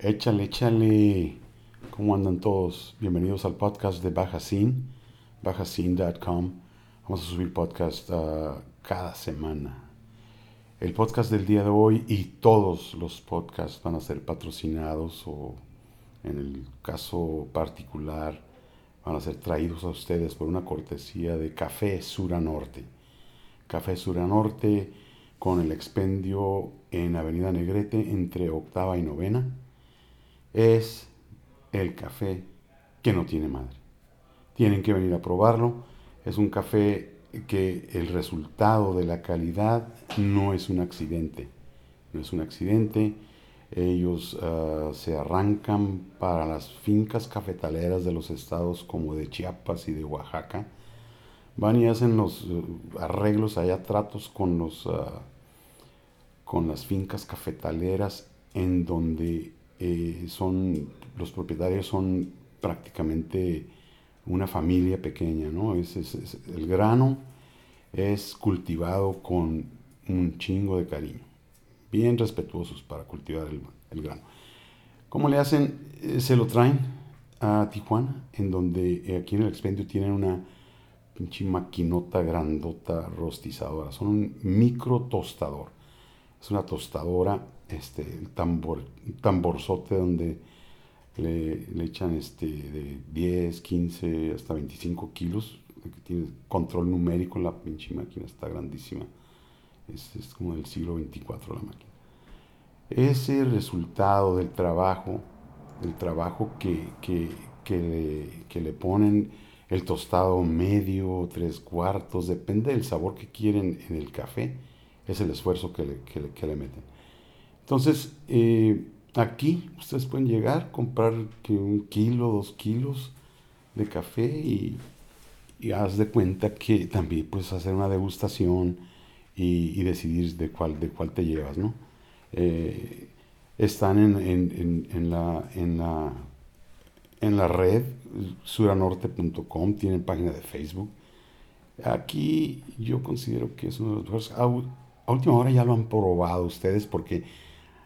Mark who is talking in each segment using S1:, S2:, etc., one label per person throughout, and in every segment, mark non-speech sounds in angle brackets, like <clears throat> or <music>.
S1: Échale, échale. ¿Cómo andan todos? Bienvenidos al podcast de Bajacin, bajacin.com. Vamos a subir podcast ah, cada semana. El podcast del día de hoy y todos los podcasts van a ser patrocinados o en el caso particular van a ser traídos a ustedes por una cortesía de Café Sura Norte. Café Sura Norte con el expendio en Avenida Negrete entre octava y novena es el café que no tiene madre. Tienen que venir a probarlo. Es un café que el resultado de la calidad no es un accidente. No es un accidente. Ellos ah, se arrancan para las fincas cafetaleras de los estados como de Chiapas y de Oaxaca. Van y hacen los eh, arreglos allá, tratos con, los, ah, con las fincas cafetaleras en donde eh, son, los propietarios son prácticamente una familia pequeña, ¿no? Es, el grano es cultivado con un chingo de cariño, bien respetuosos para cultivar el, grano. ¿Cómo le hacen? Eh, se lo traen a Tijuana, en donde eh, aquí en el expendio tienen una pinche maquinota grandota rostizadora, son un micro tostador. Es una tostadora este, el tambor, tamborzote donde le, echan este, de 10, 15 hasta 25 kilos, que tiene control numérico, la pinche máquina está grandísima, es, es como del siglo 24 la máquina. Ese resultado del trabajo, del trabajo que, que, que, le, ponen el tostado medio, tres cuartos, depende del sabor que quieren en el café, es el esfuerzo que le, que le meten. Entonces, eh, aquí ustedes pueden llegar, comprar un kilo, dos kilos de café y, haz de cuenta que también puedes hacer una degustación y, decidir de cuál, de cuál te llevas, ¿no? Eh, están en, la, en, la, en la red suranorte.com, tienen página de Facebook. Aquí yo considero que es uno de los mejores. A, última hora ya lo han probado ustedes porque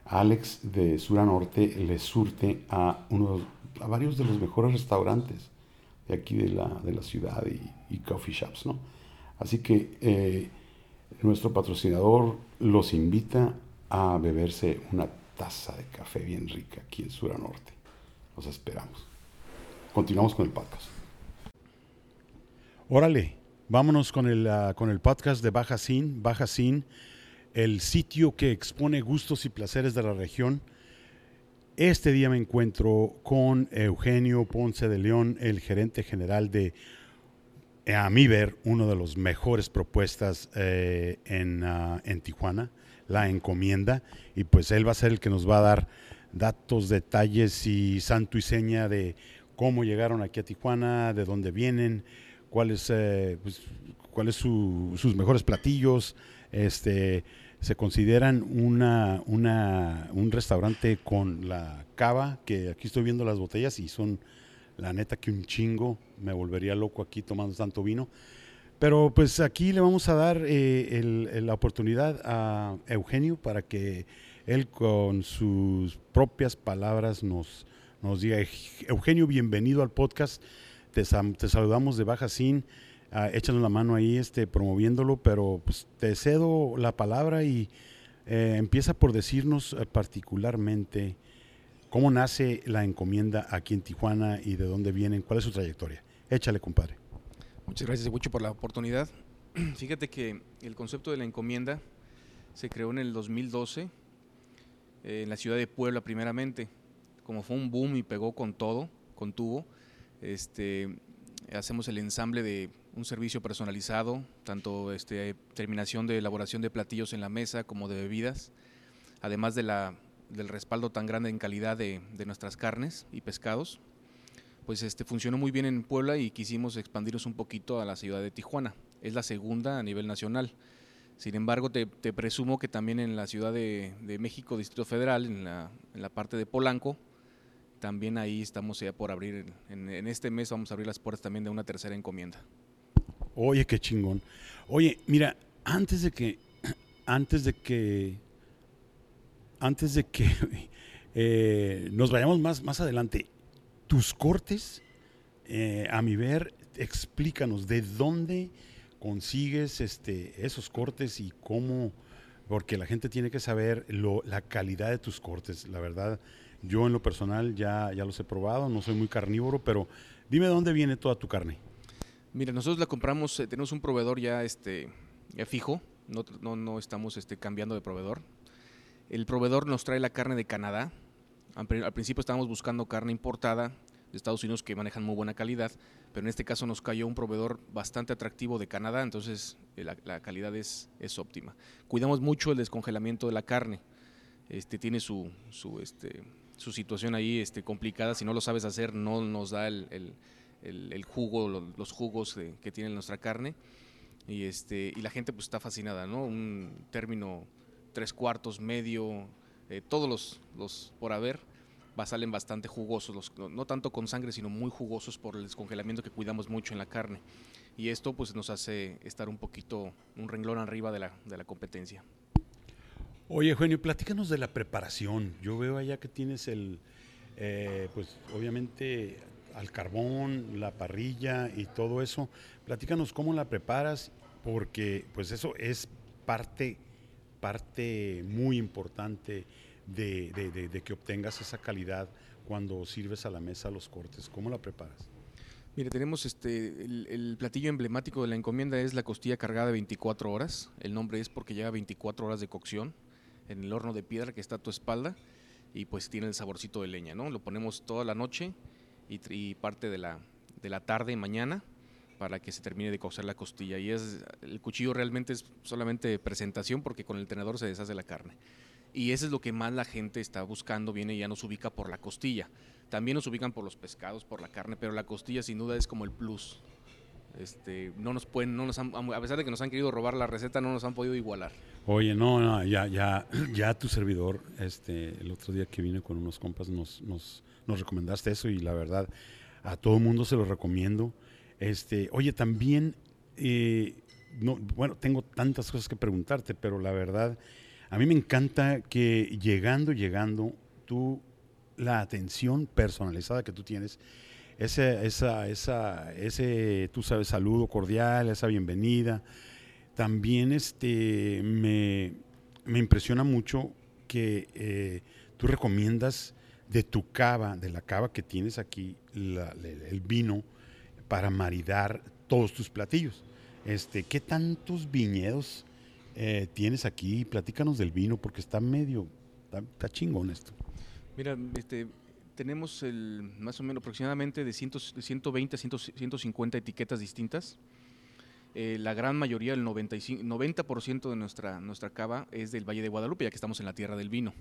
S1: Alex de Sura Norte le surte a, uno, a varios de los mejores restaurantes de aquí de la, de la ciudad y, coffee shops, ¿no? Así que eh, nuestro patrocinador los invita a beberse una taza de café bien rica aquí en Sura Norte. Los esperamos. Continuamos con el podcast. Órale, vámonos con el, ah, con el podcast de Baja Sin. Baja Sin el sitio que expone gustos y placeres de la región. Este día me encuentro con Eugenio Ponce de León, el gerente general de, a mi ver, una de las mejores propuestas eh, en, ah, en Tijuana, la encomienda, y pues él va a ser el que nos va a dar datos, detalles y santo y seña de cómo llegaron aquí a Tijuana, de dónde vienen, cuáles eh, pues, cuáles sus mejores platillos, este, se consideran una, un restaurante con la cava, que aquí estoy viendo las botellas y son, la neta, que un chingo, me volvería loco aquí tomando tanto vino. Pero pues aquí le vamos a dar eh, la oportunidad a Eugenio para que él con sus propias palabras nos, nos diga, Eugenio, bienvenido al podcast, te, te saludamos de Baja Sin uh, échanos la mano ahí este, promoviéndolo, pero pues, te cedo la palabra y eh, empieza por decirnos eh, particularmente cómo nace la encomienda aquí en Tijuana y de dónde vienen, cuál es su trayectoria. Échale, compadre.
S2: Muchas gracias, mucho por la oportunidad. <clears throat> Fíjate que el concepto de la encomienda se creó en el 2012 eh, en la ciudad de Puebla primeramente. Como fue un boom y pegó con todo, con tubo, este, hacemos el ensamble de un servicio personalizado, tanto este, terminación de elaboración de platillos en la mesa como de bebidas, además de la, del respaldo tan grande en calidad de, nuestras carnes y pescados. Pues este, funcionó muy bien en Puebla y quisimos expandirnos un poquito a la ciudad de Tijuana. Es la segunda a nivel nacional. Sin embargo, te, presumo que también en la Ciudad de, México, Distrito Federal, en la, en la, parte de Polanco, también ahí estamos ya por abrir, en este mes vamos a abrir las puertas también de una tercera encomienda.
S1: Oye, qué chingón. Oye, mira, antes de que, <clears throat> antes de que, antes de que <laughs> eh, nos vayamos más, más adelante. Tus cortes, eh, a mi ver, explícanos de dónde consigues este, esos cortes y cómo, porque la gente tiene que saber lo, la calidad de tus cortes. La verdad, yo en lo personal ya, ya los he probado, no soy muy carnívoro, pero dime de dónde viene toda tu carne.
S2: Mira, nosotros la compramos, eh, tenemos un proveedor ya, este, fijo, no, no, no estamos este, cambiando de proveedor. El proveedor nos trae la carne de Canadá. Al principio estábamos buscando carne importada de Estados Unidos que manejan muy buena calidad, pero en este caso nos cayó un proveedor bastante atractivo de Canadá, entonces eh, la, calidad es, es, óptima. Cuidamos mucho el descongelamiento de la carne. Este, tiene su, su, este, su situación ahí este, complicada. Si no lo sabes hacer, no nos da el, el, el jugo, los jugos que tiene nuestra carne. Y, este, y la gente pues está fascinada, ¿no? Un término tres cuartos, medio, eh, todos los, los por haber salen bastante jugosos, los, no tanto con sangre, sino muy jugosos por el descongelamiento que cuidamos mucho en la carne. Y esto pues nos hace estar un poquito, un renglón arriba de la, de la competencia.
S1: Oye, Eugenio, platícanos de la preparación. Yo veo allá que tienes el, eh, pues obviamente al carbón, la parrilla y todo eso. Platícanos cómo la preparas, porque pues eso es parte parte muy importante de, que obtengas esa calidad cuando sirves a la mesa los cortes. ¿Cómo la preparas?
S2: Mire, tenemos este, el, platillo emblemático de la encomienda es la costilla cargada de 24 horas. El nombre es porque lleva 24 horas de cocción en el horno de piedra que está a tu espalda y pues tiene el saborcito de leña, ¿no? Lo ponemos toda la noche y, y parte de la, de la tarde, mañana, para que se termine de cocer la costilla. Y es el cuchillo realmente es solamente presentación porque con el tenedor se deshace la carne. Y eso es lo que más la gente está buscando, viene y ya nos ubica por la costilla. También nos ubican por los pescados, por la carne, pero la costilla sin duda es como el plus. Este, no nos pueden, no nos han, a pesar de que nos han querido robar la receta, no nos han podido igualar.
S1: Oye, no, no ya, ya, <clears throat> ya tu servidor, este, el otro día que vine con unos compas nos, nos, recomendaste eso y la verdad a todo mundo se lo recomiendo. Este, oye, también, eh, no, bueno, tengo tantas cosas que preguntarte, pero la verdad, a mí me encanta que llegando, llegando, tú, la atención personalizada que tú tienes, ese, esa, esa, ese, tú sabes, saludo cordial, esa bienvenida, también este, me, impresiona mucho que eh, tú recomiendas de tu cava, de la cava que tienes aquí, el vino, para maridar todos tus platillos. Este, ¿Qué tantos viñedos eh, tienes aquí? Platícanos del vino, porque está medio, está, chingón esto.
S2: Mira, este, tenemos el, más o menos aproximadamente de, 120 a 150 etiquetas distintas. Eh, la gran mayoría, el 95, 90% de nuestra, nuestra cava es del Valle de Guadalupe, ya que estamos en la tierra del vino.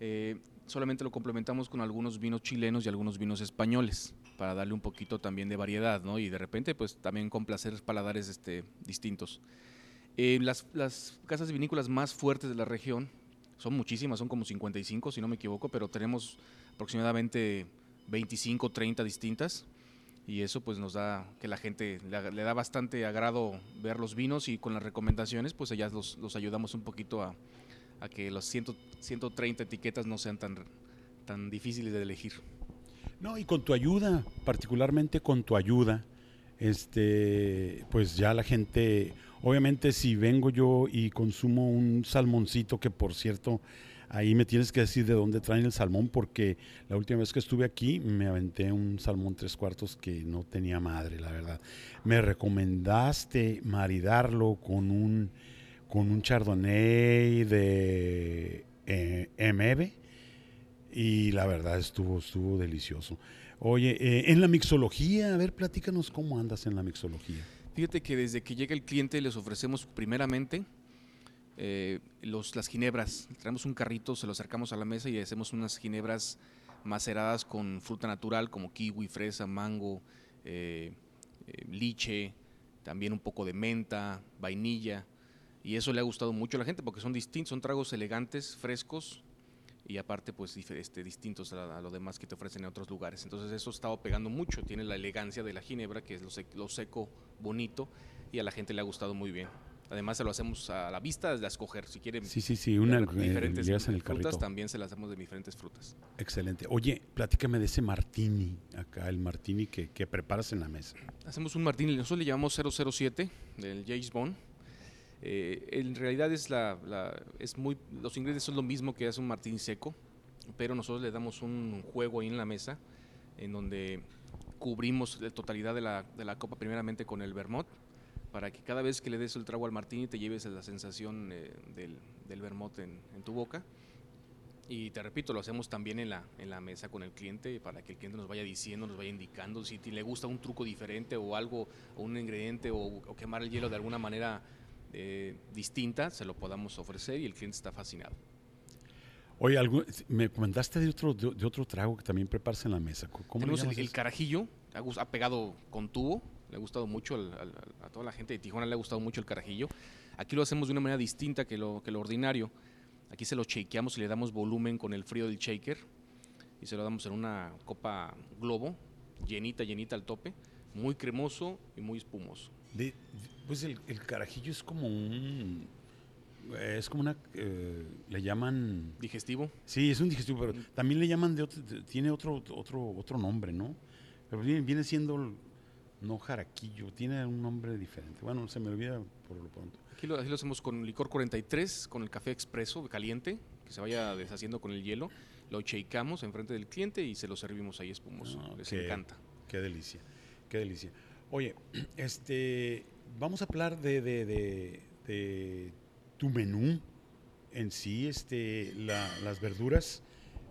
S2: Eh, solamente lo complementamos con algunos vinos chilenos y algunos vinos españoles para darle un poquito también de variedad, ¿no? Y de repente, pues también con placeres paladares este, distintos. Eh, las, las, casas vinícolas más fuertes de la región son muchísimas, son como 55, si no me equivoco, pero tenemos aproximadamente 25, 30 distintas. Y eso pues nos da que la gente le, da bastante agrado ver los vinos y con las recomendaciones pues ya los, los ayudamos un poquito a, a que los 130 etiquetas no sean tan, tan difíciles de elegir.
S1: No, y con tu ayuda, particularmente con tu ayuda, este, pues ya la gente, obviamente si vengo yo y consumo un salmoncito, que por cierto, ahí me tienes que decir de dónde traen el salmón, porque la última vez que estuve aquí me aventé un salmón tres cuartos que no tenía madre, la verdad. Me recomendaste maridarlo con un, con un chardonnay de eh, y la verdad estuvo, estuvo delicioso. Oye, eh, en la mixología, a ver, platícanos cómo andas en la mixología.
S2: Fíjate que desde que llega el cliente les ofrecemos primeramente eh, los, las ginebras. Traemos un carrito, se lo acercamos a la mesa y hacemos unas ginebras maceradas con fruta natural como kiwi, fresa, mango, eh, liche, también un poco de menta, vainilla. Y eso le ha gustado mucho a la gente porque son distintos, son tragos elegantes, frescos, y aparte pues este, distintos a, lo demás que te ofrecen en otros lugares. Entonces eso ha estado pegando mucho, tiene la elegancia de la ginebra, que es lo, seco, bonito, y a la gente le ha gustado muy bien. Además se lo hacemos a la vista, a escoger. Si quieren
S1: Sí, sí, sí, una
S2: de
S1: eh,
S2: diferentes
S1: el
S2: frutas,
S1: carrito.
S2: también se las hacemos de diferentes frutas.
S1: Excelente. Oye, platícame de ese martini acá, el martini que, que preparas en la mesa.
S2: Hacemos un martini, nosotros le llamamos 007 del James Bond. Eh, en realidad es la, la- es muy, los ingredientes son lo mismo que hace un martini seco, pero nosotros le damos un juego ahí en la mesa en donde cubrimos la totalidad de la, de la copa primeramente con el vermouth para que cada vez que le des el trago al martini te lleves la sensación eh, del, del vermouth en, en tu boca. Y te repito, lo hacemos también en la, en la mesa con el cliente para que el cliente nos vaya diciendo, nos vaya indicando si le gusta un truco diferente o algo, o un ingrediente o, o quemar el hielo de alguna manera eh, distinta, se lo podamos ofrecer y el cliente está fascinado.
S1: Oye, algo- me comentaste de otro, de, de otro trago que también preparas en la mesa. ¿Cómo le
S2: Tenemos el, carajillo, ha, pegado con tubo, le ha gustado mucho al- al- al- a toda la gente de Tijuana, le ha gustado mucho el carajillo. Aquí lo hacemos de una manera distinta que lo, que lo ordinario. Aquí se lo shakeamos y le damos volumen con el frío del shaker y se lo damos en una copa globo, llenita, llenita al tope, muy cremoso y muy espumoso.
S1: De- pues el, el carajillo es como un... Es como una... eh, le llaman...
S2: Digestivo.
S1: Sí, es un digestivo, pero también le llaman de otro... tiene otro, otro, otro nombre, ¿no? Pero viene, viene siendo... No jaraquillo, tiene un nombre diferente. Bueno, se me olvida por lo pronto.
S2: Aquí lo, aquí lo hacemos con licor 43, con el café expreso caliente, que se vaya deshaciendo con el hielo. Lo shakeamos enfrente del cliente y se lo servimos ahí espumoso.
S1: Ah,
S2: Les encanta.
S1: Qué delicia, qué delicia. Oye, <clears throat> este, vamos a hablar de, de- de- tu menú en sí, este, la- las verduras.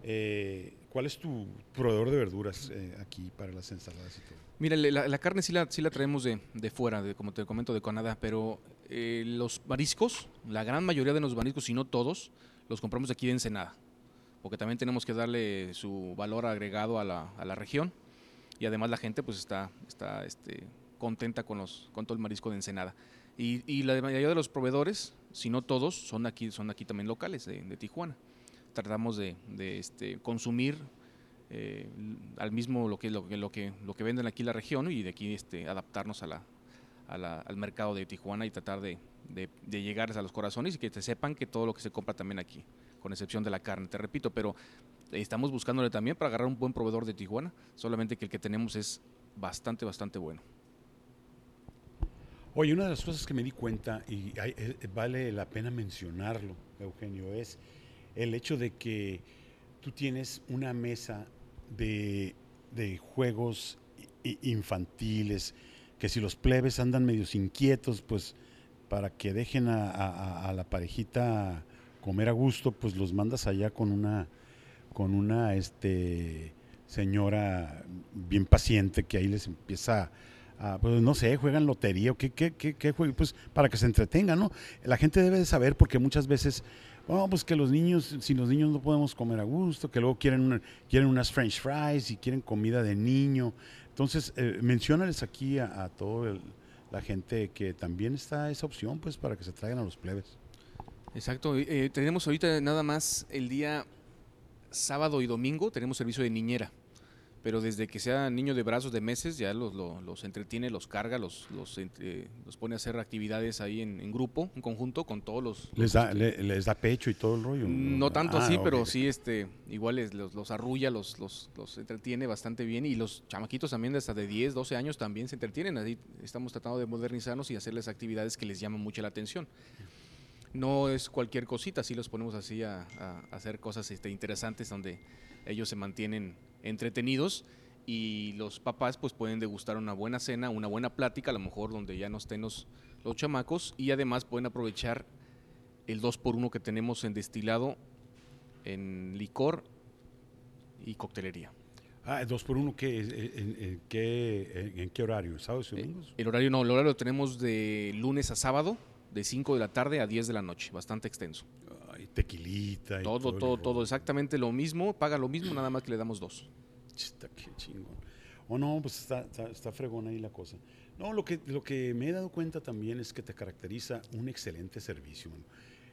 S1: Eh, ¿Cuál es tu proveedor de verduras eh, aquí para las ensaladas y todo?
S2: Mira, la, carne sí la, sí la traemos de, fuera, de, como te comento, de Canadá, pero eh, los mariscos, la gran mayoría de los mariscos, si no todos, los compramos aquí de Ensenada, porque también tenemos que darle su valor agregado a la, a la región y además la gente pues está, está este, contenta con, los, con todo el marisco de Ensenada. Y, y la mayoría de los proveedores, si no todos, son aquí, son aquí también locales, de, de Tijuana. Tratamos de, de, este, consumir eh, al mismo lo que, lo, lo, que, lo que venden aquí la región y de aquí este, adaptarnos a la, a la- al mercado de Tijuana y tratar de, de, de a los corazones y que te sepan que todo lo que se compra también aquí, con excepción de la carne, te repito, pero estamos buscándole también para agarrar un buen proveedor de Tijuana, solamente que el que tenemos es bastante, bastante bueno.
S1: Oye, una de las cosas que me di cuenta, y eh, vale la pena mencionarlo, Eugenio, es el hecho de que tú tienes una mesa de, de juegos infantiles, que si los plebes andan medios inquietos, pues para que dejen a la parejita comer a gusto, pues los mandas allá con una, con una este, señora bien paciente que ahí les empieza a, pues no sé, juegan lotería o qué, qué, qué, qué juegan, pues para que se entretengan, ¿no? La gente debe de saber porque muchas veces, oh, pues que los niños, si los niños no podemos comer a gusto, que luego quieren, una- quieren unas french fries y quieren comida de niño. Entonces, eh, menciónales aquí a, a toda la gente que también está esa opción, pues para que se traigan a los plebes.
S2: Exacto, eh, tenemos ahorita nada más el día sábado y domingo, tenemos servicio de niñera. Pero desde que sea niño de brazos de meses, ya los, lo- los entretiene, los carga, los, los, entre- los pone a hacer actividades ahí en, en grupo, en conjunto, con todos los...
S1: Les da, le- les da pecho y todo el rollo.
S2: No tanto
S1: Ah,
S2: así, pero sí, este, igual es- los, los arrulla, los, los, los entretiene bastante bien y los chamaquitos también de hasta de 10, 12 años también se entretienen. Así estamos tratando de modernizarnos y hacerles actividades que les llaman mucho la atención. No es cualquier cosita, sí los ponemos así a, a- hacer cosas este, interesantes donde ellos se mantienen entretenidos y los papás pues pueden degustar una buena cena, una buena plática, a lo mejor donde ya no estén los, los chamacos y además pueden aprovechar el 2 por 1 que tenemos en destilado en licor y coctelería.
S1: Ah, dos por uno, ¿qué? ¿En, en- en qué, en, en qué horario? ¿Sábados y
S2: Eh,
S1: domingos?
S2: el horario no, el horario lo tenemos de lunes a sábado, de 5 de la tarde a 10 de la noche, bastante extenso.
S1: Ay, tequilita. y
S2: Todo, todo, todo,
S1: rollo.
S2: exactamente lo mismo, paga lo mismo, nada más que le damos dos.
S1: Chista, qué chingón. O no, pues está, está, está fregón ahí la cosa. No, lo que, lo que me he dado cuenta también es que te caracteriza un excelente servicio.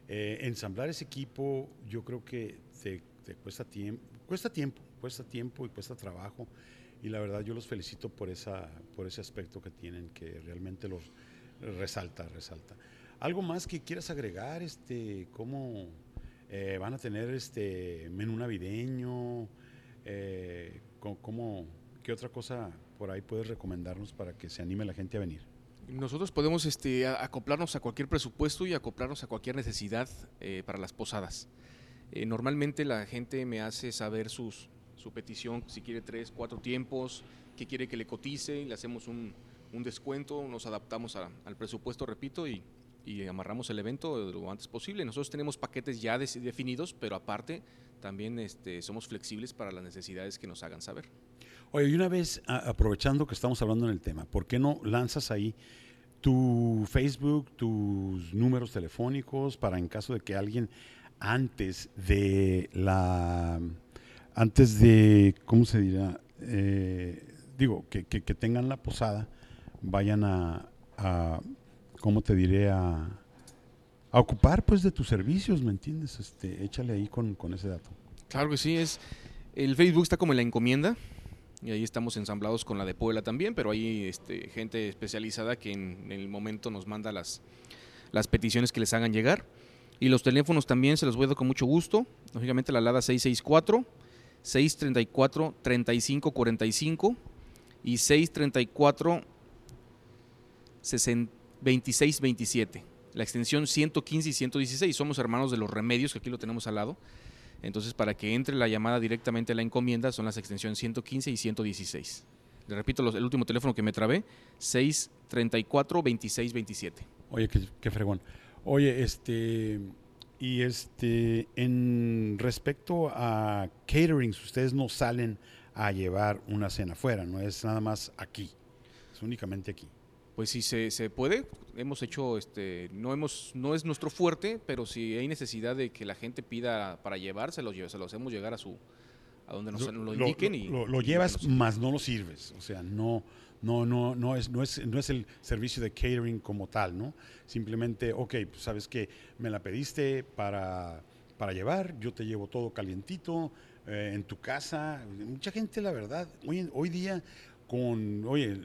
S1: Eh, ensamblar ese equipo, yo creo que te, te cuesta tiempo, cuesta tiempo, cuesta tiempo y cuesta trabajo. Y la verdad yo los felicito por esa, por ese aspecto que tienen, que realmente los resalta, resalta. ¿Algo más que quieras agregar? Este, ¿Cómo eh, van a tener este menú navideño? Eh, ¿cómo, ¿Qué otra cosa por ahí puedes recomendarnos para que se anime la gente a venir?
S2: Nosotros podemos este, acoplarnos a cualquier presupuesto y acoplarnos a cualquier necesidad eh, para las posadas. Eh, normalmente la gente me hace saber sus, su petición, si quiere tres, cuatro tiempos, qué quiere que le cotice, le hacemos un, un descuento, nos adaptamos al presupuesto, repito, y, y, amarramos el evento lo antes posible. Nosotros tenemos paquetes ya definidos, pero aparte también este, somos flexibles para las necesidades que nos hagan saber.
S1: Oye, y una vez, aprovechando que estamos hablando en el tema, ¿por qué no lanzas ahí tu Facebook, tus números telefónicos para en caso de que alguien antes de la, antes de, ¿cómo se dirá? Eh, digo, que, que, tengan la posada, vayan a, a ¿cómo te diré? A, ocupar pues de tus servicios, ¿me entiendes? Este, échale ahí con, con ese dato.
S2: Claro que sí, es el Facebook está como en la encomienda y ahí estamos ensamblados con la de Puebla también, pero hay este, gente especializada que en, el momento nos manda las, las peticiones que les hagan llegar. Y los teléfonos también se los voy a dar con mucho gusto. Lógicamente la LADA 664 634 3545 y 634 2627 la extensión 115 y 116. Somos hermanos de los remedios, que aquí lo tenemos al lado. Entonces, para que entre la llamada directamente a la encomienda, son las extensiones 115 y 116. Le repito, el último teléfono que me trabé, 634-2627.
S1: Oye, qué, qué fregón. Oye, este... Y este, en respecto a caterings, ustedes no salen a llevar una cena afuera, no es nada más aquí, es únicamente aquí
S2: pues si se, se, puede, hemos hecho, este, no hemos, no es nuestro fuerte, pero si hay necesidad de que la gente pida para llevárselo, se lo hacemos llegar a su, a donde nos lo, indiquen y
S1: lo, llevas, más no lo sirves, o sea, no, no, no, no es, no es, no es el servicio de catering como tal, ¿no? Simplemente, ok, pues sabes que me la pediste para, para llevar, yo te llevo todo calientito eh, en tu casa. Mucha gente, la verdad, hoy, hoy día con, oye,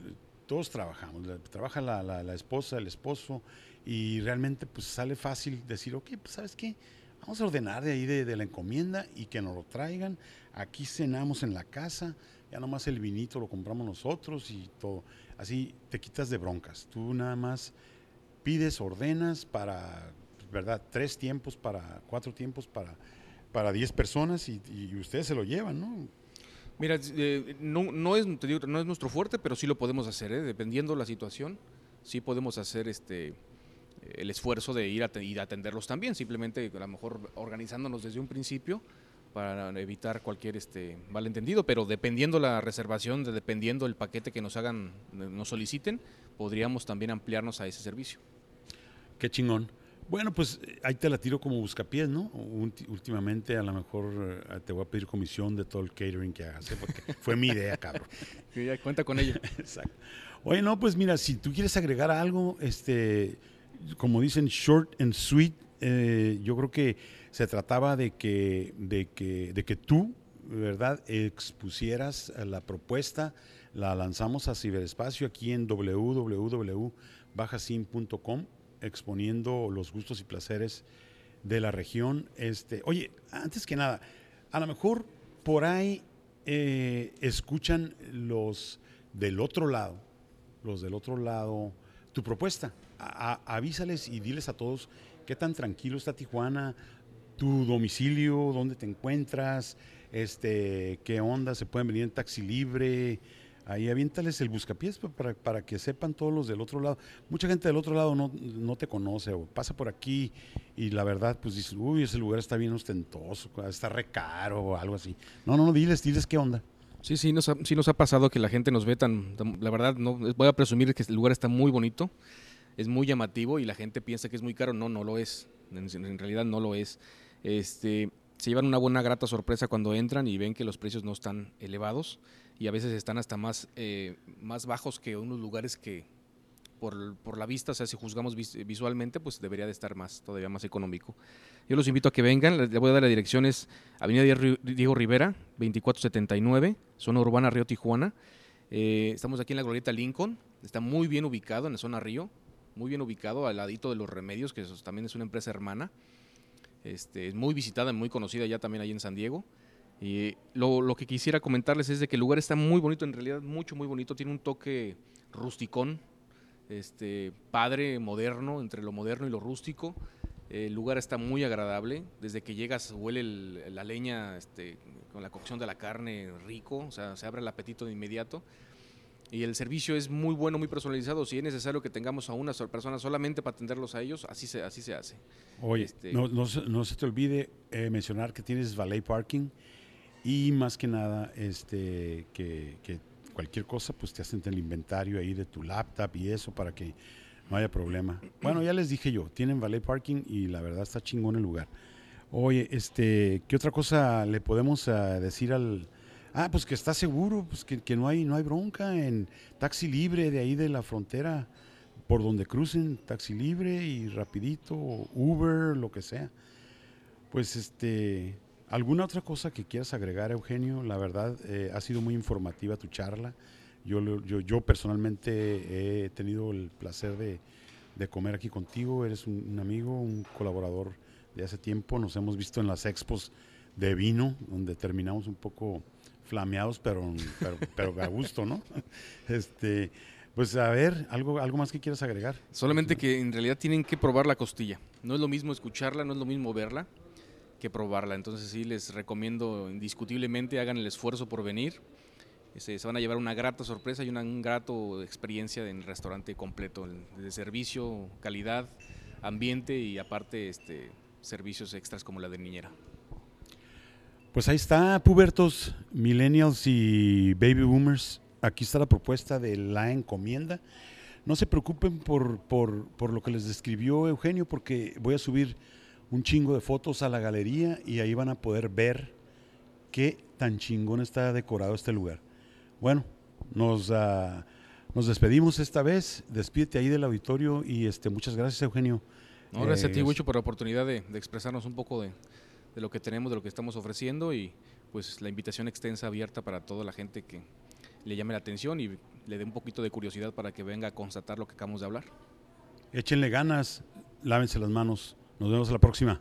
S1: todos trabajamos, trabaja la, la, esposa, el esposo, y realmente pues sale fácil decir, ok, pues sabes qué, vamos a ordenar de ahí de, la encomienda y que nos lo traigan, aquí cenamos en la casa, ya nomás el vinito lo compramos nosotros y todo, así te quitas de broncas, tú nada más pides, ordenas para, ¿verdad? Tres tiempos para, cuatro tiempos para, para diez personas y, y ustedes se lo llevan, ¿no?
S2: Mira, eh, no, no, es, no es nuestro fuerte, pero sí lo podemos hacer, ¿eh? dependiendo la situación, sí podemos hacer este el esfuerzo de ir a, ir a atenderlos también, simplemente a lo mejor organizándonos desde un principio para evitar cualquier este malentendido, pero dependiendo la reservación, dependiendo el paquete que nos hagan, nos soliciten, podríamos también ampliarnos a ese servicio.
S1: Qué chingón. Bueno, pues eh, ahí te la tiro como buscapiés, ¿no? Últimamente a lo mejor eh, te voy a pedir comisión de todo el catering que hagas, ¿eh? porque fue mi idea, <laughs> cabrón.
S2: Sí, ya cuenta con ello. <laughs>
S1: Exacto. Oye, no, pues mira, si tú quieres agregar algo, este, como dicen, short and sweet, yo creo que se trataba de que, de que, de que tú, ¿verdad?, expusieras la propuesta, la lanzamos a ciberespacio aquí en www.bajasim.com exponiendo los gustos y placeres de la región. Este, oye, antes que nada, a lo mejor por ahí eh, escuchan los del otro lado, los del otro lado, tu propuesta. avísales y diles a todos qué tan tranquilo está Tijuana, tu domicilio, dónde te encuentras, este, qué onda, se pueden venir en taxi libre, ahí aviéntales el buscapiés para, para, que sepan todos los del otro lado. Mucha gente del otro lado no, te conoce o pasa por aquí y la verdad pues dice, uy, ese lugar está bien ostentoso, está re caro o algo así. No, no, no, diles, diles qué onda.
S2: Sí, sí nos, ha, sí nos ha pasado que la gente nos ve tan, la verdad, no voy a presumir que el lugar está muy bonito, es muy llamativo y la gente piensa que es muy caro, no, no lo es, en, en realidad no lo es. Este, se llevan una buena grata sorpresa cuando entran y ven que los precios no están elevados y a veces están hasta más, eh, más bajos que unos lugares que por, por, la vista, o sea, si juzgamos visualmente, pues debería de estar más, todavía más económico. Yo los invito a que vengan, les voy a dar la dirección, es Avenida Diego Rivera, 2479, zona urbana Río Tijuana. Eh, estamos aquí en la glorieta Lincoln, está muy bien ubicado en la zona Río, muy bien ubicado al ladito de los remedios, que también es una empresa hermana. Este, es muy visitada, muy conocida ya también ahí en San Diego. Y lo, que quisiera comentarles es de que el lugar está muy bonito, en realidad mucho, muy bonito. Tiene un toque rusticón, este, padre, moderno, entre lo moderno y lo rústico. El lugar está muy agradable. Desde que llegas huele la leña este, con la cocción de la carne rico, o sea, se abre el apetito de inmediato. Y el servicio es muy bueno, muy personalizado. Si es necesario que tengamos a una persona solamente para atenderlos a ellos, así se, así se hace.
S1: Oye, este, no, no, se te olvide eh, mencionar que tienes valet parking y más que nada este, que, cualquier cosa pues te hacen el inventario ahí de tu laptop y eso para que no haya problema. Bueno, ya les dije yo, tienen valet parking y la verdad está chingón el lugar. Oye, este, ¿qué otra cosa le podemos ah, decir al... Ah, pues que está seguro, pues que, que, no, hay, no hay bronca en taxi libre de ahí de la frontera, por donde crucen, taxi libre y rapidito, Uber, lo que sea. Pues este, ¿alguna otra cosa que quieras agregar, Eugenio? La verdad, eh, ha sido muy informativa tu charla. Yo, yo, yo personalmente he tenido el placer de, de comer aquí contigo. Eres un, amigo, un colaborador de hace tiempo. Nos hemos visto en las expos de vino, donde terminamos un poco flameados, pero, pero, a gusto, ¿no? <laughs> Este, pues a ver, algo, algo más que quieras agregar.
S2: Solamente que en realidad tienen que probar la costilla. No es lo mismo escucharla, no es lo mismo verla que probarla. Entonces sí les recomiendo indiscutiblemente hagan el esfuerzo por venir se, van a llevar una grata sorpresa y una grato experiencia en el restaurante completo, de servicio, calidad, ambiente y aparte este, servicios extras como la de niñera.
S1: Pues ahí está, pubertos, millennials y baby boomers. Aquí está la propuesta de la encomienda. No se preocupen por, por, por lo que les describió Eugenio, porque voy a subir un chingo de fotos a la galería y ahí van a poder ver qué tan chingón está decorado este lugar. Bueno, nos, uh, nos despedimos esta vez. Despídete ahí del auditorio y este, muchas gracias, Eugenio.
S2: No, gracias a ti, Wicho, por la oportunidad de, expresarnos un poco de, de, lo que tenemos, de lo que estamos ofreciendo y pues la invitación extensa, abierta para toda la gente que le llame la atención y le dé un poquito de curiosidad para que venga a constatar lo que acabamos de hablar.
S1: Échenle ganas, lávense las manos. Nos vemos la próxima.